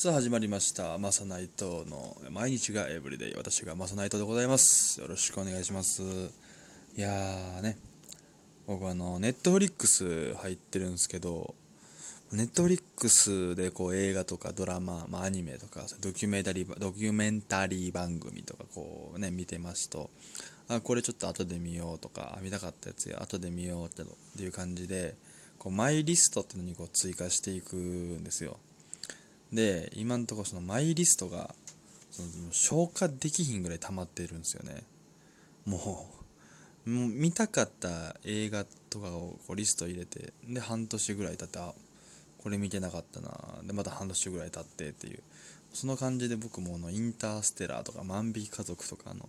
さあ始まりました。マサナイトの毎日がエブリデイ。私がマサナイトでございます。よろしくお願いします。いやーね。僕あのネットフリックス入ってるんですけどネットフリックスでこう映画とかドラマ、まあ、アニメとかドキュメンタリードキュメンタリー番組とかこうね見てますとあこれちょっと後で見ようとか見たかったやつや後で見ようっていう感じでこうマイリストっていうのにこう追加していくんですよ。で今のとこそのマイリストがその消化できひんぐらい溜まってるんですよね。もうもう見たかった映画とかをこうリスト入れてで半年ぐらい経ってあこれ見てなかったなでまた半年ぐらい経ってっていう。その感じで僕ものインターステラーとか万引き家族とかの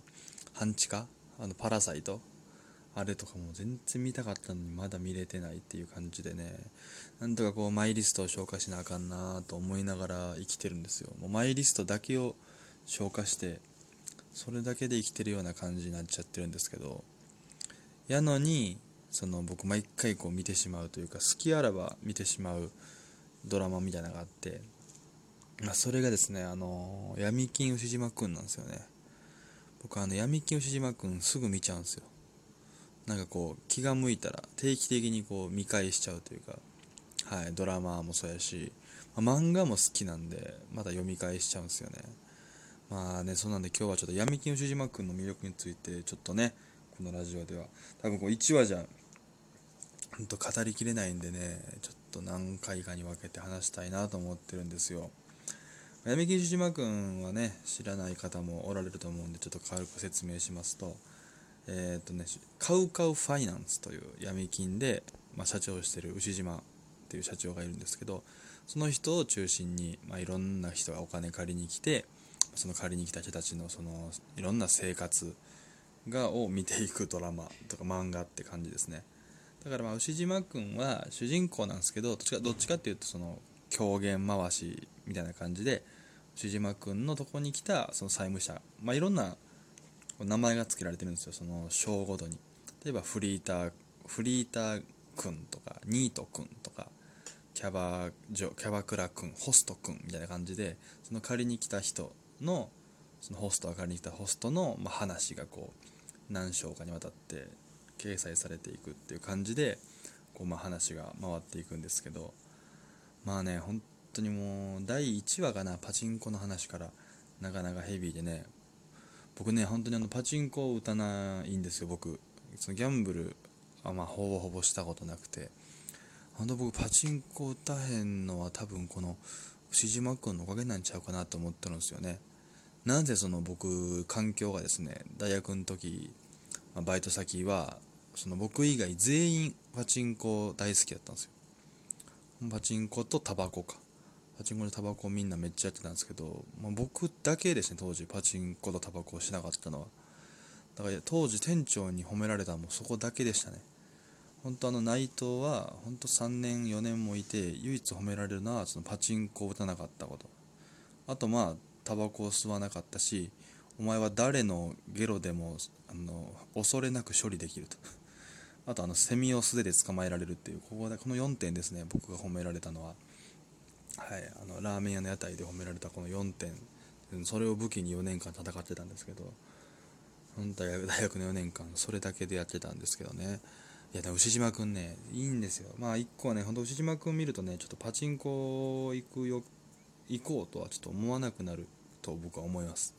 半地下あのパラサイトあれとかも全然見たかったのにまだ見れてないっていう感じでねなんとかこうマイリストを消化しなあかんなと思いながら生きてるんですよ。もうマイリストだけを消化してそれだけで生きてるような感じになっちゃってるんですけどやのにその僕毎回こう見てしまうというか好きあらば見てしまうドラマみたいなのがあって、まあ、それがですねあの闇金牛島くんなんですよね。僕あの闇金牛島くんすぐ見ちゃうんですよ。なんかこう気が向いたら定期的にこう見返しちゃうというか、はい、ドラマもそうやし、まあ、漫画も好きなんでまた読み返しちゃうんですよね。まあねそうなんで今日はちょっと闇金牛島くんの魅力についてちょっとねこのラジオでは多分こう1話じゃほんと語りきれないんでねちょっと何回かに分けて話したいなと思ってるんですよ。闇金牛島くんはね知らない方もおられると思うんでちょっと軽く説明しますとえっ、とねカウカウファイナンスという闇金で、まあ、社長をしてる牛島っていう社長がいるんですけどその人を中心に、まあ、いろんな人がお金借りに来てその借りに来た人たちのそのいろんな生活がを見ていくドラマとか漫画って感じですね。だからまあ牛島君は主人公なんですけどどっちかどっちかっていうとその狂言回しみたいな感じで牛島君のとこに来たその債務者まあいろんな名前が付けられてるんですよその章ごとに。例えばフリーターフリーター君とかニート君とかキャバキャバクラ君ホスト君みたいな感じでその借りに来た人のそのホストが借りに来たホストの、ま、話がこう何章かにわたって掲載されていくっていう感じでこう、ま、話が回っていくんですけどまあね本当にもう第1話かなパチンコの話からなかなかヘビーでね僕ね本当にあのパチンコを打たないんですよ僕。そのギャンブルはまあほぼほぼしたことなくて。本当僕パチンコ打たへんのは多分この牛島君のおかげなんちゃうかなと思ってるんですよね。なぜその僕環境がですね大学の時、まあ、バイト先はその僕以外全員パチンコ大好きだったんですよ。パチンコとタバコか。パチンコでタバコみんなめっちゃやってたんですけど、まあ、僕だけですね当時。パチンコとタバコをしなかったのは。だから当時店長に褒められたのもそこだけでしたね。本当あの内藤は本当3年4年もいて唯一褒められるのはそのパチンコを打たなかったこと。あとまあタバコを吸わなかったしお前は誰のゲロでもあの恐れなく処理できると。あとあのセミを素手で捕まえられるっていうこここの4点ですね僕が褒められたのは。はい、あのラーメン屋の屋台で褒められたこの4点。それを武器に4年間戦ってたんですけど本当は大学の4年間それだけでやってたんですけどね。いやでも牛島君ねいいんですよ。まあ1個はねほんと牛島君見るとねちょっとパチンコ行くよ行こうとはちょっと思わなくなると僕は思います。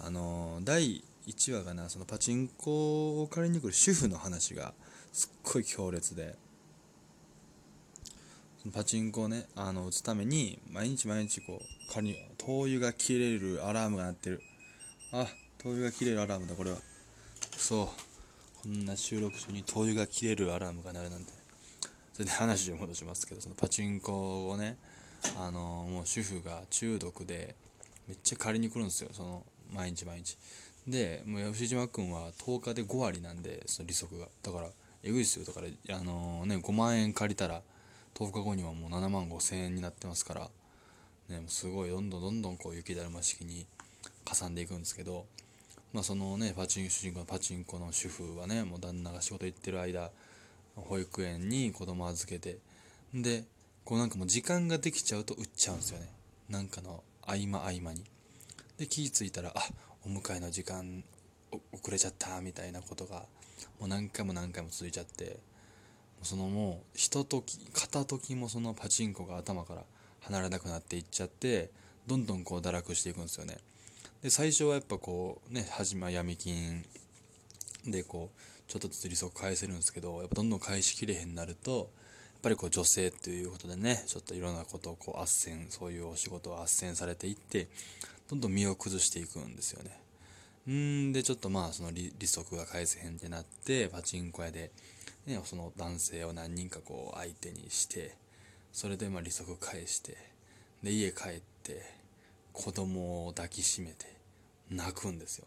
あの第1話がなそのパチンコを借りに来る主婦の話がすっごい強烈で。パチンコをねあの打つために毎日毎日こう仮に灯油が切れるアラームが鳴ってる。あ灯油が切れるアラームだこれは。そう。こんな収録中に灯油が切れるアラームが鳴るなんて。それで話を戻しますけどそのパチンコをねあのもう主婦が中毒でめっちゃ借りに来るんですよその毎日毎日。でもう吉島君は10日で5割なんでその利息が。だからえぐいっすよ。だからあのー、ね5万円借りたら10日後にはもう7万5千円になってますから、ね、すごいどんどんどんどんこう雪だるま式にかさんでいくんですけど、まあ、そのねパチンコ主人公のパチンコの主婦はねもう旦那が仕事行ってる間保育園に子供預けてでこうなんかもう時間ができちゃうと売っちゃうんですよね。なんかの合間合間に。で気ぃ付いたらあお迎えの時間遅れちゃったみたいなことがもう何回も何回も続いちゃってそのもうひととき片時もそのパチンコが頭から離れなくなっていっちゃってどんどんこう堕落していくんですよね。で最初はやっぱこうね始ま闇金でこうちょっとずつ利息返せるんですけどやっぱどんどん返しきれへんなるとやっぱりこう女性ということでねちょっといろんなことをこう斡旋そういうお仕事を斡旋されていってどんどん身を崩していくんですよね。うんでちょっとまあその利息が返せへんってなってパチンコ屋で、ね、その男性を何人かこう相手にしてそれでま利息返してで家帰って子供を抱きしめて泣くんですよ。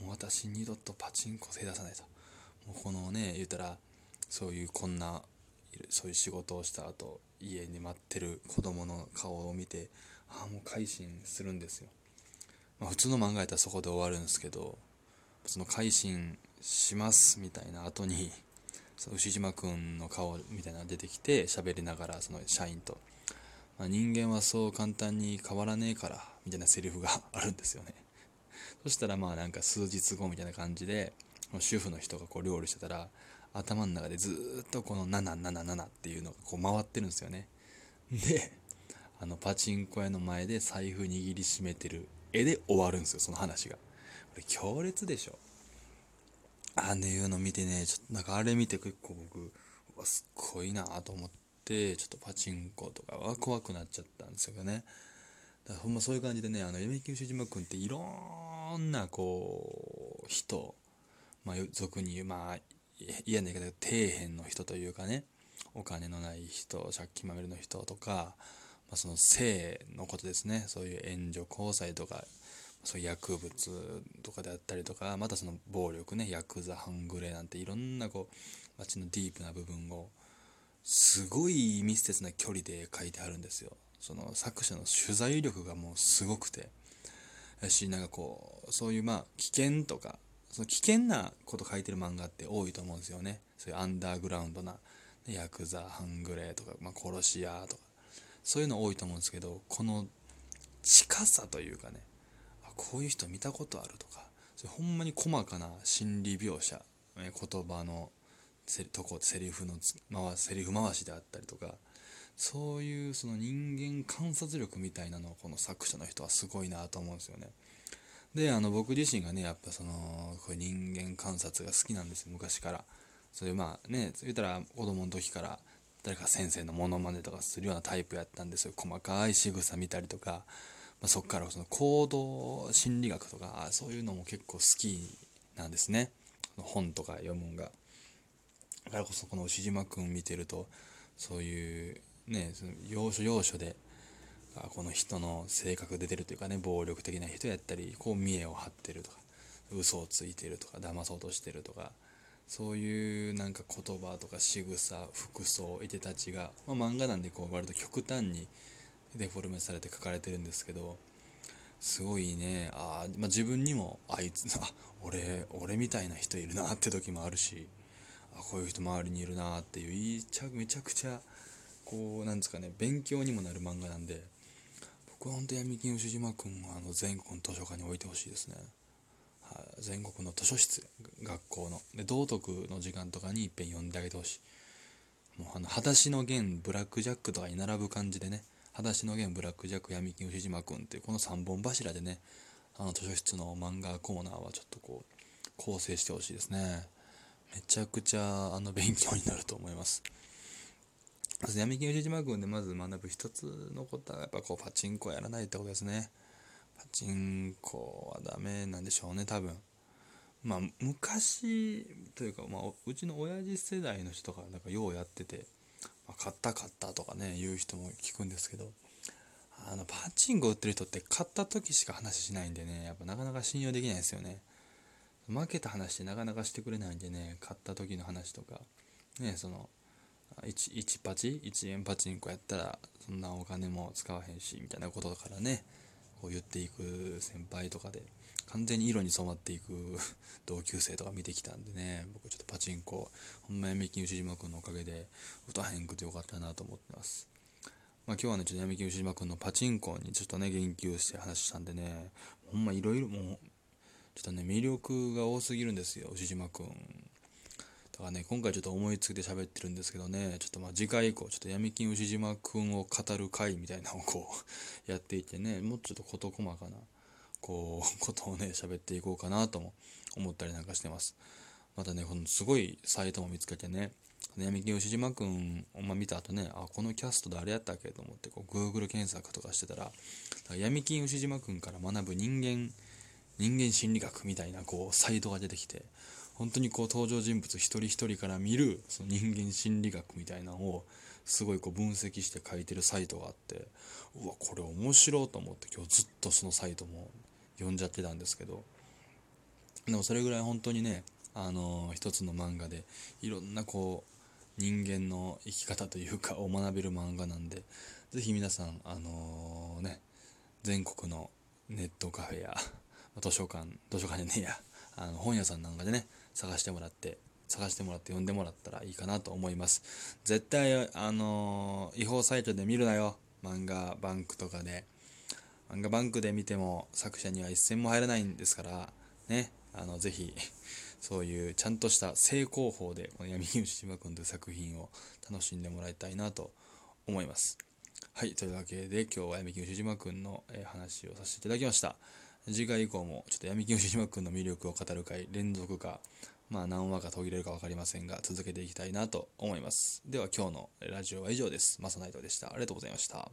もう私二度とパチンコ手出さないと。もうこのね言うたらそういうこんなそういう仕事をした後家に待ってる子供の顔を見てああもう改心するんですよ。まあ、普通の漫画やったらそこで終わるんですけどその改心しますみたいな後にその牛島くんの顔みたいなのが出てきて喋りながらその社員と、まあ、人間はそう簡単に変わらねえからみたいなセリフが あるんですよね。そしたらまあなんか数日後みたいな感じで主婦の人がこう料理してたら頭の中でずっとこの777っていうのがこう回ってるんですよね。であのパチンコ屋の前で財布握りしめてる絵で終わるんですよその話が。これ強烈でしょ。ああいうの見てねちょっとなんかあれ見て結構僕うわすっごいなと思ってちょっとパチンコとかは怖くなっちゃったんですよね。だからほんまそういう感じでねあの夢木牛島君っていろんなこう人まあ俗に言うまあ嫌な言い方底辺の人というかねお金のない人借金まみれの人とかまあ、その性のことですね。そういう援助交際とかそういう薬物とかであったりとかまたその暴力ねヤクザ半グレなんていろんなこう街のディープな部分をすごい密接な距離で書いてあるんですよ。その作者の取材力がもうすごくて。やしなんかこうそういうまあ危険とかその危険なこと書いてる漫画って多いと思うんですよね。そういうアンダーグラウンドなヤクザ半グレとか、まあ、殺し屋とか。そういうの多いと思うんですけどこの近さというかねこういう人見たことあるとかそれほんまに細かな心理描写、言葉のとこセリフの回セリフ回しであったりとかそういうその人間観察力みたいなのをこの作者の人はすごいなと思うんですよね。であの僕自身がねやっぱそのこれ人間観察が好きなんですよ昔から。それまあね言ったら子供の時から誰か先生のモノマネとかするようなタイプやったんですよ細かい仕草見たりとか、まあ、そっからその行動心理学とかそういうのも結構好きなんですね。本とか読むんが。だからこそこの牛島君見てるとそういうねその要所要所でこの人の性格出てるというかね暴力的な人やったりこう見栄を張ってるとか嘘をついてるとか騙そうとしてるとかそういうなんか言葉とか仕草服装いてたちが、まあ、漫画なんでこう割と極端にデフォルメされて書かれてるんですけどすごいね。あ、まあ、自分にもあいつ あ俺俺みたいな人いるなって時もあるしあこういう人周りにいるなっていうめちゃくちゃこうなんですかね勉強にもなる漫画なんで僕は本当闇金牛島君はあの全国の図書館に置いてほしいですね。全国の図書室学校の。で道徳の時間とかにいっぺん読んであげてほしい。もうあの裸足の弦ブラックジャックとかに並ぶ感じでね裸足の弦ブラックジャック闇金牛島君っていうこの3本柱でねあの図書室の漫画コーナーはちょっとこう構成してほしいですね。めちゃくちゃあの勉強になると思います。闇金牛島君でまず学ぶ一つのことはやっぱこうパチンコやらないってことですね。パチンコはダメなんでしょうね多分。まあ昔というか、まあ、うちの親父世代の人がなんかようやってて、買った買ったとかね言う人も聞くんですけどあのパチンコ売ってる人って買った時しか話しないんでねやっぱなかなか信用できないですよね。負けた話ってなかなかしてくれないんでね買った時の話とかねその 1, 1パチ1円パチンコやったらそんなお金も使わへんしみたいなことだからねこう言っていく先輩とかで。完全に色に染まっていく 同級生とか見てきたんでね僕ちょっとパチンコほんまやみき牛島君のおかげで打たへんくてよかったなと思ってますまあ今日はね、ちょっと闇金牛島君のパチンコにちょっとね、言及して話したんでね、ほんまいろいろもう、ちょっとね、魅力が多すぎるんですよ、牛島君。だからね、今回ちょっと思いつきで喋ってるんですけどね、ちょっとまあ次回以降、ちょっと闇金牛島君を語る回みたいなのをこう、やっていってね、もうちょっと事細かな、こう、ことをね、喋っていこうかなとも思ったりなんかしてます。またね、このすごいサイトも見つけてね、闇金牛島くんを見た後ね、あ、このキャスト誰やったっけと思って、こう、Google 検索とかしてたら、闇金牛島くんから学ぶ人間、人間心理学みたいな、こう、サイトが出てきて、本当にこう、登場人物一人一人から見る、その人間心理学みたいなのを、すごいこう、分析して書いてるサイトがあって、うわ、これ面白いと思って、今日ずっとそのサイトも読んじゃってたんですけど、でもそれぐらい本当にね、あの、一つの漫画でいろんなこう人間の生き方というかを学べる漫画なんで是非皆さんあの、ね全国のネットカフェや図書館図書館でねやあの本屋さんなんかでね探してもらって探してもらって読んでもらったらいいかなと思います。絶対あのー、違法サイトで見るなよ。漫画バンクとかで。漫画バンクで見ても作者には一銭も入らないんですから。ね。あのぜひそういうちゃんとした正攻法でこの闇牛島君という作品を楽しんでもらいたいなと思います。はい、というわけで今日は闇金牛島君の話をさせていただきました。次回以降もちょっと闇金牛島君の魅力を語る回連続か、まあ何話か途切れるか分かりませんが続けていきたいなと思います。では今日のラジオは以上です。マサナイトでした。ありがとうございました。